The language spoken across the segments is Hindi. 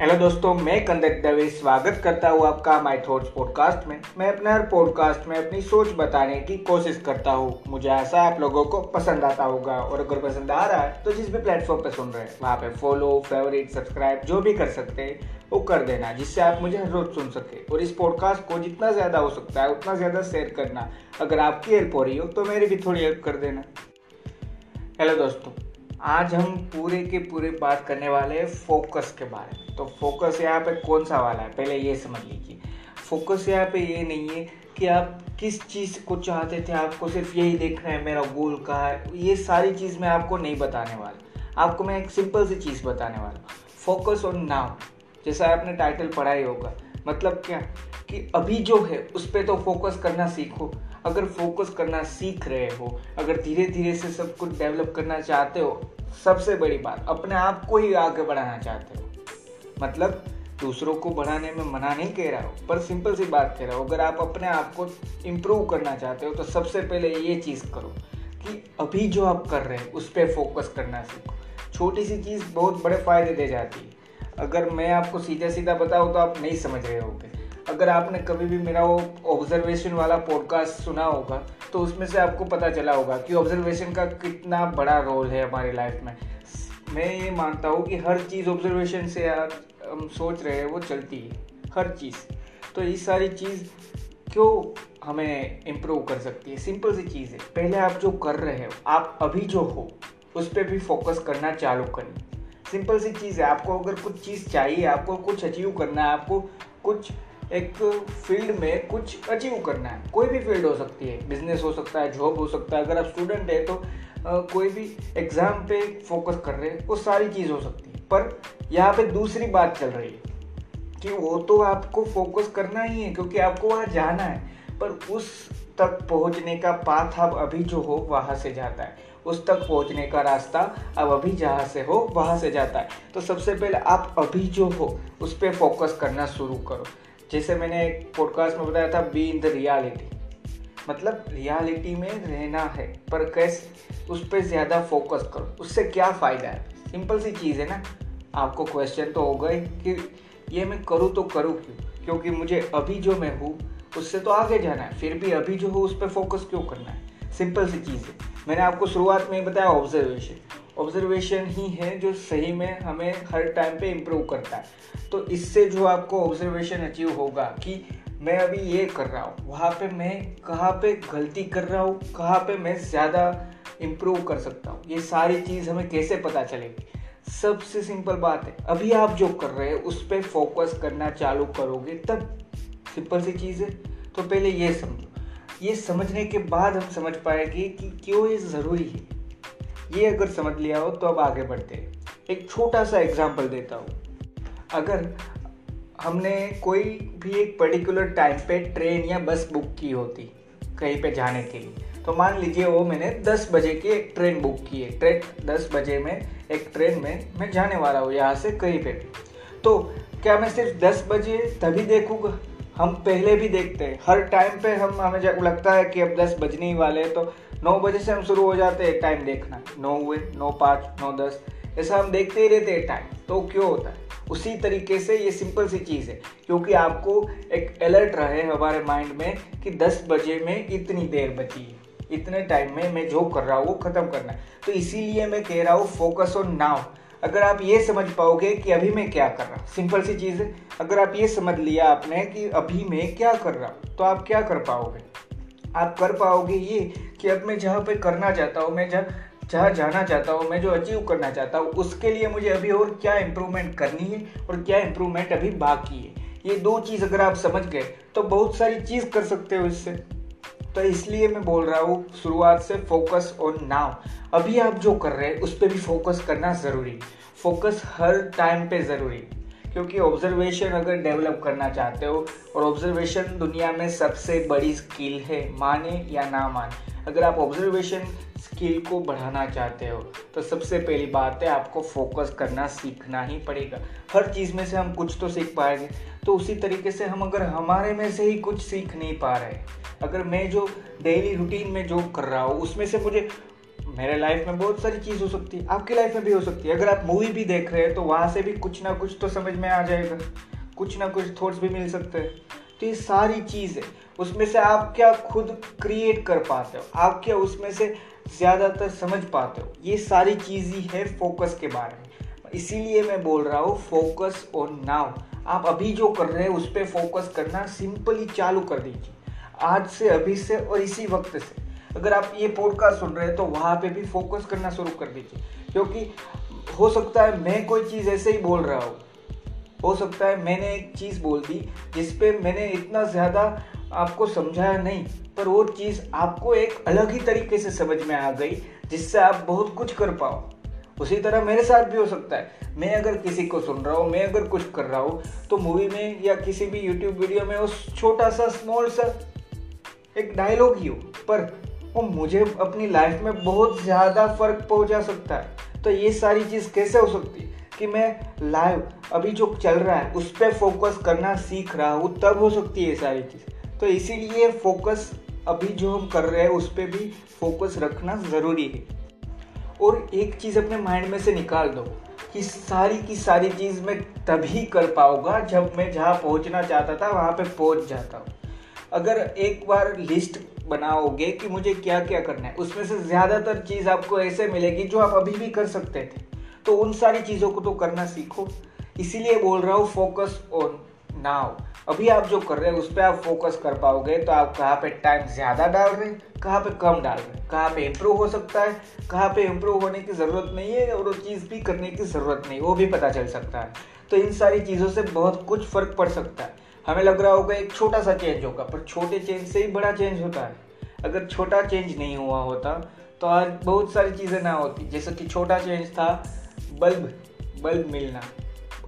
हेलो दोस्तों, मैं कंदक दवे स्वागत करता हूँ आपका माई थॉट्स पॉडकास्ट में। मैं अपने हर पॉडकास्ट में अपनी सोच बताने की कोशिश करता हूँ। मुझे ऐसा आप लोगों को पसंद आता होगा। और अगर पसंद आ रहा है तो जिस भी प्लेटफॉर्म पे सुन रहे हैं, वहाँ पे फॉलो फेवरेट सब्सक्राइब जो भी कर सकते हैं, वो कर देना, जिससे आप मुझे हर रोज सुन सके। और इस पॉडकास्ट को जितना ज़्यादा हो सकता है, उतना ज़्यादा शेयर करना। अगर आपकी हेल्प हो रही हो तो मेरी भी थोड़ी हेल्प कर देना। हेलो दोस्तों। आज हम पूरे के पूरे बात करने वाले हैं फोकस के बारे में। तो फोकस यहाँ पे कौन सा वाला है? पहले ये समझ लीजिए। फोकस यहाँ पे ये नहीं है कि आप किस चीज़ को चाहते थे, आपको सिर्फ़ यही देखना है, मेरा गोल कहा है। ये सारी चीज़ मैं आपको नहीं बताने वाला। आपको मैं एक सिंपल सी चीज़ बताने वाला फोकस ऑन नाउ जैसा आपने टाइटल पढ़ा ही होगा। मतलब क्या? कि अभी जो है, उस पर तो फोकस करना सीखो। अगर फोकस करना सीख रहे हो, अगर धीरे धीरे से सब कुछ डेवलप करना चाहते हो, सबसे बड़ी बात, अपने आप को ही आगे बढ़ाना चाहते हो। मतलब दूसरों को बढ़ाने में मना नहीं कह रहा हूँ, पर सिंपल सी बात कह रहा हूँ, अगर आप अपने आप को इम्प्रूव करना चाहते हो तो सबसे पहले ये चीज़ करो कि अभी जो आप कर रहे हैं, उस पर फोकस करना सीखो। छोटी सी चीज़ बहुत बड़े फ़ायदे दे जाती है। अगर मैं आपको सीधा सीधा बताऊँ तो आप नहीं समझ रहे होगे। अगर आपने कभी भी मेरा वो ऑब्जर्वेशन वाला पॉडकास्ट सुना होगा तो उसमें से आपको पता चला होगा कि ऑब्जर्वेशन का कितना बड़ा रोल है हमारी लाइफ में। मैं ये मानता हूँ कि हर चीज़ ऑब्जर्वेशन से आप हम सोच रहे हैं, वो चलती है, हर चीज़। तो ये सारी चीज़ क्यों हमें इम्प्रूव कर सकती है? सिंपल सी चीज़ है। पहले आप जो कर रहे हो, आप अभी जो हो, उस पर भी फोकस करना चालू करें सिंपल सी चीज़ है, आपको अगर कुछ चीज़ चाहिए, आपको कुछ अचीव करना है, आपको कुछ एक फ़ील्ड में कुछ अचीव करना है। कोई भी फ़ील्ड हो सकती है। बिज़नेस हो सकता है जॉब हो सकता है। अगर आप स्टूडेंट है तो कोई भी एग्ज़ाम पे फोकस कर रहे हैं, वो सारी चीज़ हो सकती है। पर यहाँ पे दूसरी बात चल रही है कि वो तो आपको फोकस करना ही है, क्योंकि आपको वहाँ जाना है। पर उस तक पहुँचने का पाथ अब अभी जो हो, वहाँ से जाता है। उस तक पहुँचने का रास्ता अब अभी जहाँ से हो, वहाँ से जाता है। तो सबसे पहले आप अभी जो हो, उस पर फोकस करना शुरू करो। जैसे मैंने एक पॉडकास्ट में बताया था बी इन द रियलिटी मतलब रियलिटी में रहना है, पर कैसे, उस पर ज़्यादा फोकस करो। उससे क्या फ़ायदा है? सिंपल सी चीज़ है ना। आपको क्वेश्चन तो हो गए कि ये मैं करूँ तो करूँ क्यों? क्योंकि मुझे अभी जो मैं हूँ, उससे तो आगे जाना है। फिर भी अभी जो हो, उस पर फोकस क्यों करना है? सिंपल सी चीज़ है। मैंने आपको शुरुआत में ही बताया ऑब्जर्वेशन ऑब्जर्वेशन ही है जो सही में हमें हर टाइम पे इम्प्रूव करता है। तो इससे जो आपको ऑब्जर्वेशन अचीव होगा कि मैं अभी ये कर रहा हूँ, वहाँ पे मैं कहाँ पे गलती कर रहा हूँ, कहाँ पे मैं ज़्यादा इम्प्रूव कर सकता हूँ, ये सारी चीज़ हमें कैसे पता चलेगी? सबसे सिंपल बात है, अभी आप जो कर रहे हैं, उस पर फोकस करना चालू करोगे, तब सिंपल सी चीज़ है। तो पहले ये समझो। ये समझने के बाद हम समझ पाएँगे कि क्यों ये ज़रूरी है। ये अगर समझ लिया हो तो अब आगे बढ़ते हैं। एक छोटा सा एग्ज़ाम्पल देता हूँ। अगर हमने कोई भी एक पर्टिकुलर टाइम पे ट्रेन या बस बुक की होती, कहीं पे जाने के लिए तो मान लीजिए वो मैंने 10 बजे की एक ट्रेन बुक की है। ट्रेन 10 बजे में, एक ट्रेन में मैं जाने वाला हूँ यहाँ से कहीं पे तो क्या मैं सिर्फ़ 10 बजे तभी देखूँगा? हम पहले भी देखते हैं। हर टाइम पे हम, हमें जब लगता है कि अब 10 बजने ही वाले हैं तो नौ बजे से हम शुरू हो जाते हैं टाइम देखना। नौ हुए, नौ पाँच, नौ दस, ऐसा हम देखते ही रहते हैं टाइम तो क्यों होता है? उसी तरीके से ये सिंपल सी चीज़ है, क्योंकि आपको एक अलर्ट रहे हमारे माइंड में कि 10 बजे में इतनी देर बची है। इतने टाइम में मैं जो कर रहा हूँ, वो ख़त्म करना है। तो इसीलिए मैं कह रहा हूँ फोकस ऑन नाउ अगर आप ये समझ पाओगे कि अभी मैं क्या कर रहा हूँ, सिंपल सी चीज़ है। अगर आप ये समझ लिया आपने कि अभी मैं क्या कर रहा हूँ तो आप क्या कर पाओगे? आप कर पाओगे ये कि अब मैं जहाँ पे करना चाहता हूँ, मैं जहाँ जहाँ जाना चाहता हूँ, मैं जो अचीव करना चाहता हूँ, उसके लिए मुझे अभी और क्या इम्प्रूवमेंट करनी है और क्या इम्प्रूवमेंट अभी बाकी है? ये दो चीज़ अगर आप समझ गए तो बहुत सारी चीज़ कर सकते हो इससे। तो इसलिए मैं बोल रहा हूँ, शुरुआत से फोकस ऑन नाउ अभी आप जो कर रहे हैं, उस पर भी फोकस करना ज़रूरी। फोकस हर टाइम पे ज़रूरी। क्योंकि ऑब्जर्वेशन अगर डेवलप करना चाहते हो, और ऑब्जर्वेशन दुनिया में सबसे बड़ी स्किल है, माने या ना माने। अगर आप ऑब्जर्वेशन स्किल को बढ़ाना चाहते हो तो सबसे पहली बात है आपको फोकस करना सीखना ही पड़ेगा। हर चीज़ में से हम कुछ तो सीख पाएँगे तो उसी तरीके से हम अगर हमारे में से ही कुछ सीख नहीं पा रहे अगर मैं जो डेली रूटीन में जो कर रहा हूँ, उसमें से मुझे, मेरे लाइफ में बहुत सारी चीज़ हो सकती है, आपकी लाइफ में भी हो सकती है। अगर आप मूवी भी देख रहे हैं तो वहाँ से भी कुछ ना कुछ तो समझ में आ जाएगा, कुछ ना कुछ थॉट्स भी मिल सकते हैं। तो ये सारी चीज़ है उसमें से आप क्या खुद क्रिएट कर पाते हो? आप क्या उसमें से ज़्यादातर समझ पाते हो। ये सारी चीज़ ही है फोकस के बारे में। इसीलिए मैं बोल रहा हूँ फोकस और नाउ आप अभी जो कर रहे हैं, उस पर फोकस करना सिंपली चालू कर दीजिए। आज से, अभी से और इसी वक्त से। अगर आप ये पॉडकास्ट सुन रहे हैं तो वहाँ पे भी फोकस करना शुरू कर दीजिए। क्योंकि हो सकता है मैं कोई चीज़ ऐसे ही बोल रहा हूँ। हो सकता है मैंने एक चीज़ बोल दी, जिस पे मैंने इतना ज़्यादा आपको समझाया नहीं, पर वो चीज़ आपको एक अलग ही तरीके से समझ में आ गई, जिससे आप बहुत कुछ कर पाओ। उसी तरह मेरे साथ भी हो सकता है। मैं अगर किसी को सुन रहा हूँ, मैं अगर कुछ कर रहा हूँ तो मूवी में या किसी भी यूट्यूब वीडियो में उस छोटा सा स्मॉल सा एक डायलॉग ही हो, पर वो मुझे अपनी लाइफ में बहुत ज़्यादा फ़र्क पहुँचा सकता है। तो ये सारी चीज़ कैसे हो सकती है कि मैं लाइव अभी जो चल रहा है, उस पर फोकस करना सीख रहा हूँ, तब हो सकती है ये सारी चीज़। तो इसीलिए फोकस अभी जो हम कर रहे हैं, उस पर भी फोकस रखना ज़रूरी है। और एक चीज़ अपने माइंड में से निकाल दो कि सारी की सारी चीज़ मैं तभी कर पाऊँगा जब मैं जहाँ पहुँचना चाहता था, वहाँ पे पहुँच जाता हूँ। अगर एक बार लिस्ट बनाओगे कि मुझे क्या क्या करना है, उसमें से ज़्यादातर चीज़ आपको ऐसे मिलेगी जो आप अभी भी कर सकते थे। तो उन सारी चीज़ों को तो करना सीखो। इसीलिए बोल रहा हूँ फोकस ऑन नाउ अभी आप जो कर रहे हैं, उस पर आप फोकस कर पाओगे तो आप कहाँ पे टाइम ज़्यादा डाल रहे हैं, कहाँ पे कम डाल रहे हैं, कहाँ पे इम्प्रूव हो सकता है, कहाँ पे इम्प्रूव होने की ज़रूरत नहीं है, और वो चीज़ भी करने की ज़रूरत नहीं, वो भी पता चल सकता है। तो इन सारी चीज़ों से बहुत कुछ फ़र्क पड़ सकता है। हमें लग रहा होगा एक छोटा सा चेंज होगा, पर छोटे चेंज से ही बड़ा चेंज होता है। अगर छोटा चेंज नहीं हुआ होता तो आज बहुत सारी चीज़ें ना होती, जैसे कि छोटा चेंज था बल्ब बल्ब मिलना।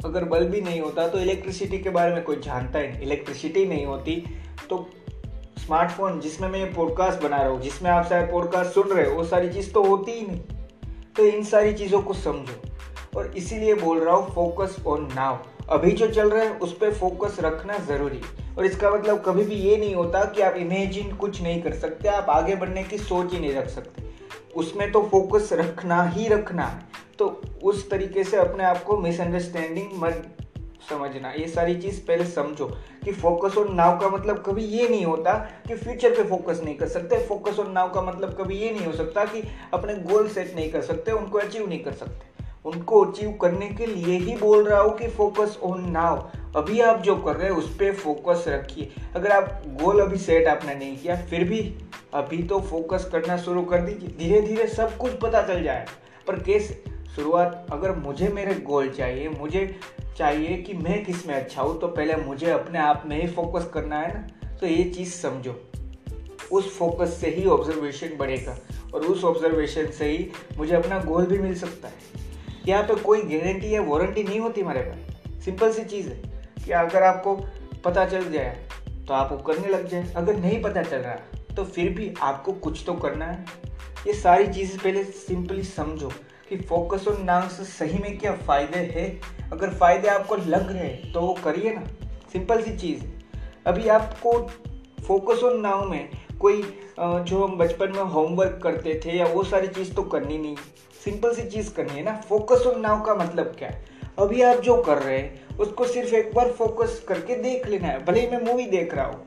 अगर बल्ब ही नहीं होता तो इलेक्ट्रिसिटी के बारे में कोई जानता ही नहीं। इलेक्ट्रिसिटी नहीं होती तो स्मार्टफ़ोन जिसमें मैं ये पॉडकास्ट बना रहा हूँ, जिसमें आप शायद पॉडकास्ट सुन रहे हो, वो सारी चीज़ तो होती ही नहीं। तो इन सारी चीज़ों को समझो। और इसीलिए बोल रहा हूँ फोकस ऑन नाव अभी जो चल रहा है, उस पर फोकस रखना ज़रूरी और इसका मतलब कभी भी ये नहीं होता कि आप इमेजिन कुछ नहीं कर सकते, आप आगे बढ़ने की सोच ही नहीं रख सकते। उसमें तो फोकस रखना ही रखना है। तो उस तरीके से अपने आप को मिसअंडरस्टैंडिंग मत समझना। ये सारी चीज़ पहले समझो कि फोकस ऑन नाव का मतलब कभी ये नहीं होता कि फ्यूचर पे फोकस नहीं कर सकते। फोकस ऑन नाव का मतलब कभी ये नहीं हो सकता कि अपने गोल सेट नहीं कर सकते, उनको अचीव नहीं कर सकते। उनको अचीव करने के लिए ही बोल रहा हूँ कि फोकस ऑन नाउ अभी आप जो कर रहे हैं, उस पर फोकस रखिए। अगर आप गोल अभी सेट आपने नहीं किया, फिर भी अभी तो फोकस करना शुरू कर दीजिए। धीरे धीरे सब कुछ पता चल जाए पर केस शुरुआत, अगर मुझे मेरे गोल चाहिए, मुझे चाहिए कि मैं किसमें अच्छा हूँ तो पहले मुझे अपने आप में ही फोकस करना है ना। तो ये चीज़ समझो। उस फोकस से ही ऑब्जर्वेशन बढ़ेगा और उस ऑब्जर्वेशन से ही मुझे अपना गोल भी मिल सकता है। यहाँ पे कोई गारंटी या वारंटी नहीं होती हमारे पास। सिंपल सी चीज़ है। कि अगर आपको पता चल जाए तो आप वो करने लग जाए। अगर नहीं पता चल रहा तो फिर भी आपको कुछ तो करना है। ये सारी चीज़ें पहले सिंपली समझो कि फोकस ऑन नाउ से सही में क्या फ़ायदे है। अगर फ़ायदे आपको लग रहे हैं तो वो करिए ना। सिंपल सी चीज़। अभी आपको फोकस ऑन नाउ में कोई जो हम बचपन में होमवर्क करते थे या वो सारी चीज़ तो करनी नहीं। सिंपल सी चीज़ करनी है ना। फोकस ऑन नाउ का मतलब क्या है? अभी आप जो कर रहे हैं उसको सिर्फ़ एक बार फोकस करके देख लेना है। भले ही मैं मूवी देख रहा हूँ।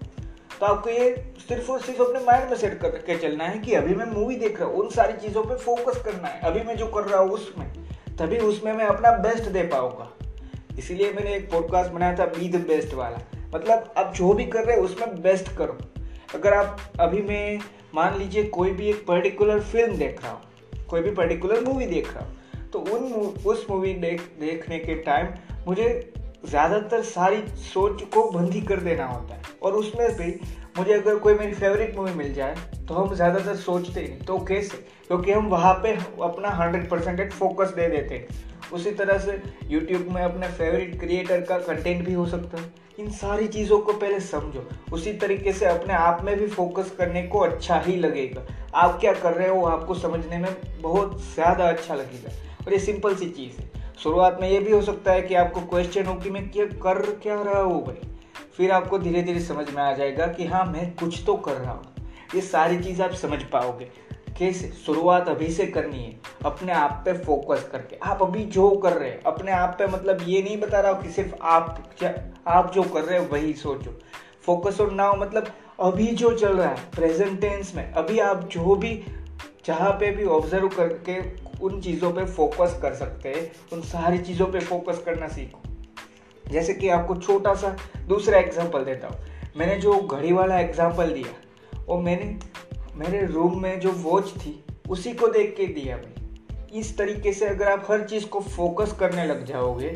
तो आपको ये सिर्फ़ और सिर्फ़ अपने माइंड में सेट करके चलना है कि अभी मैं मूवी देख रहा हूँ, उन सारी चीज़ों पे फोकस करना है। अभी मैं जो कर रहा हूँ उसमें, तभी उसमें मैं अपना बेस्ट दे पाऊँगा। इसीलिए मैंने एक पॉडकास्ट बनाया था बी द बेस्ट वाला। मतलब आप जो भी कर रहे हैं, उसमें बेस्ट करो। अगर आप, अभी मैं, मान लीजिए कोई भी एक पर्टिकुलर फ़िल्म देख रहा हूँ, कोई भी पर्टिकुलर मूवी देख रहा हूँ तो उन उस मूवी देख, देखने के टाइम मुझे ज़्यादातर सारी सोच को बंद कर देना होता है। और उसमें भी मुझे अगर कोई मेरी फेवरेट मूवी मिल जाए तो हम ज़्यादातर सोचते ही नहीं। तो कैसे? क्योंकि हम वहाँ पे अपना हंड्रेड परसेंटेज फोकस दे देते हैं। उसी तरह से यूट्यूब में अपने फेवरेट क्रिएटर का कंटेंट भी हो सकता है। इन सारी चीज़ों को पहले समझो। उसी तरीके से अपने आप में भी फोकस करने को अच्छा ही लगेगा। आप क्या कर रहे हो, आपको समझने में बहुत ज़्यादा अच्छा लगेगा। और ये सिंपल सी चीज़ है। शुरुआत में ये भी हो सकता है कि आपको क्वेश्चन हो कि मैं क्या कर क्या रहा हूँ भाई? फिर आपको धीरे धीरे समझ में आ जाएगा कि हाँ मैं कुछ तो कर रहा हूँ। ये सारी चीज़ आप समझ पाओगे। कैसे? शुरुआत अभी से करनी है। अपने आप पे फोकस करके। आप अभी जो कर रहे हैं, अपने आप पे मतलब ये नहीं बता रहा हूँ कि सिर्फ़ आप आप जो कर रहे हो, वही सोचो। फोकस और नाउ मतलब अभी जो चल रहा है प्रेजेंट टेंस में। अभी आप जो भी, जहाँ पे भी ऑब्ज़र्व करके उन चीज़ों पे फोकस कर सकते हैं, उन सारी चीज़ों पे फोकस करना सीखो। जैसे कि आपको छोटा सा दूसरा एग्जांपल देता हूँ। मैंने जो घड़ी वाला एग्जांपल दिया, वो मैंने, मेरे रूम में जो वॉच थी, उसी को देख के दिया भाई। इस तरीके से अगर आप हर चीज़ को फोकस करने लग जाओगे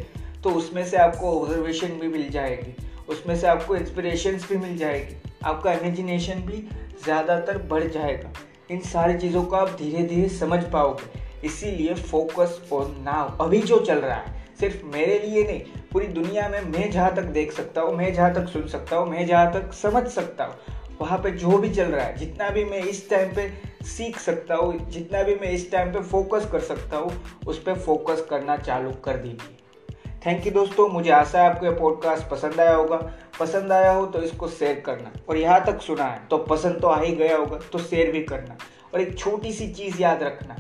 तो उसमें से आपको ऑब्जर्वेशन भी मिल जाएगी, उसमें से आपको इंस्पिरेशन भी मिल जाएगी, आपका इमेजिनेशन भी ज़्यादातर बढ़ जाएगा। इन सारी चीज़ों को आप धीरे धीरे समझ पाओगे। इसीलिए फोकस ऑन नाउ अभी जो चल रहा है, सिर्फ़ मेरे लिए नहीं, पूरी दुनिया में मैं जहाँ तक देख सकता हूँ, मैं जहाँ तक सुन सकता हूँ, मैं जहाँ तक समझ सकता हूँ, वहाँ पे जो भी चल रहा है, जितना भी मैं इस टाइम पे सीख सकता हूँ, जितना भी मैं इस टाइम पे फोकस कर सकता हूँ, उस पर फोकस करना चालू कर दीजिए। थैंक यू दोस्तों, मुझे आशा है आपको ये पॉडकास्ट पसंद आया होगा। पसंद आया हो तो इसको शेयर करना। और यहाँ तक सुना है तो पसंद तो आ ही गया होगा तो शेयर भी करना। और एक छोटी सी चीज़ याद रखना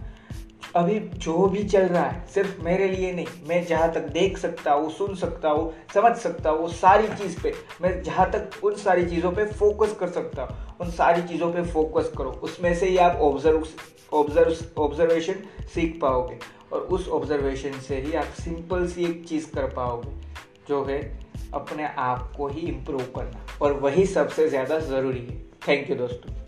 अभी जो भी चल रहा है, सिर्फ़ मेरे लिए नहीं, मैं जहाँ तक देख सकता हूँ, सुन सकता हूँ, समझ सकता हूँ सारी चीज़ पे, मैं जहाँ तक उन सारी चीज़ों पे फोकस कर सकता हूँ, उन सारी चीज़ों पे फोकस करो, उसमें से ही आप ऑब्ज़र्व ऑब्ज़र्व ऑब्जर्वेशन सीख पाओगे, और उस ऑब्जर्वेशन से ही आप सिंपल सी एक चीज़ कर पाओगे, जो है अपने आप को ही इम्प्रूव करना, और वही सबसे ज़्यादा ज़रूरी है। थैंक यू दोस्तों।